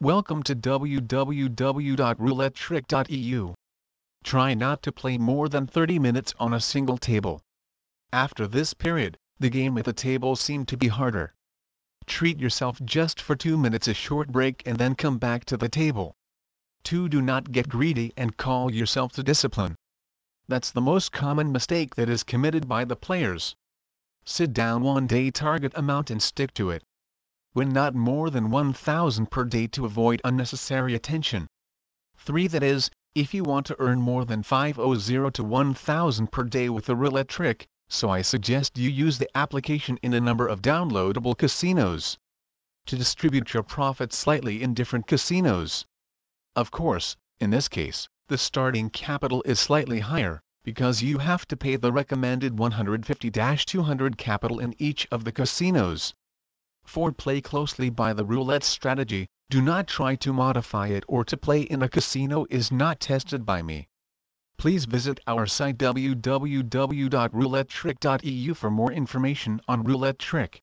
Welcome to www.roulettetrick.eu. Try not to play more than 30 minutes on a single table. After this period, the game at the table seemed to be harder. Treat yourself just for 2 minutes a short break and then come back to the table. 2. Do not get greedy and call yourself to discipline. That's the most common mistake that is committed by the players. Sit down one day target amount and stick to it. Win not more than 1000 per day to avoid unnecessary attention. 3. That is, if you want to earn more than 500 to 1000 per day with the roulette trick, so I suggest you use the application in a number of downloadable casinos. To distribute your profits slightly in different casinos. Of course, in this case, the starting capital is slightly higher, because you have to pay the recommended 150-200 capital in each of the casinos. 4. Play closely by the roulette strategy, do not try to modify it or to play in a casino is not tested by me. Please visit our site www.roulettetrick.eu for more information on roulette trick.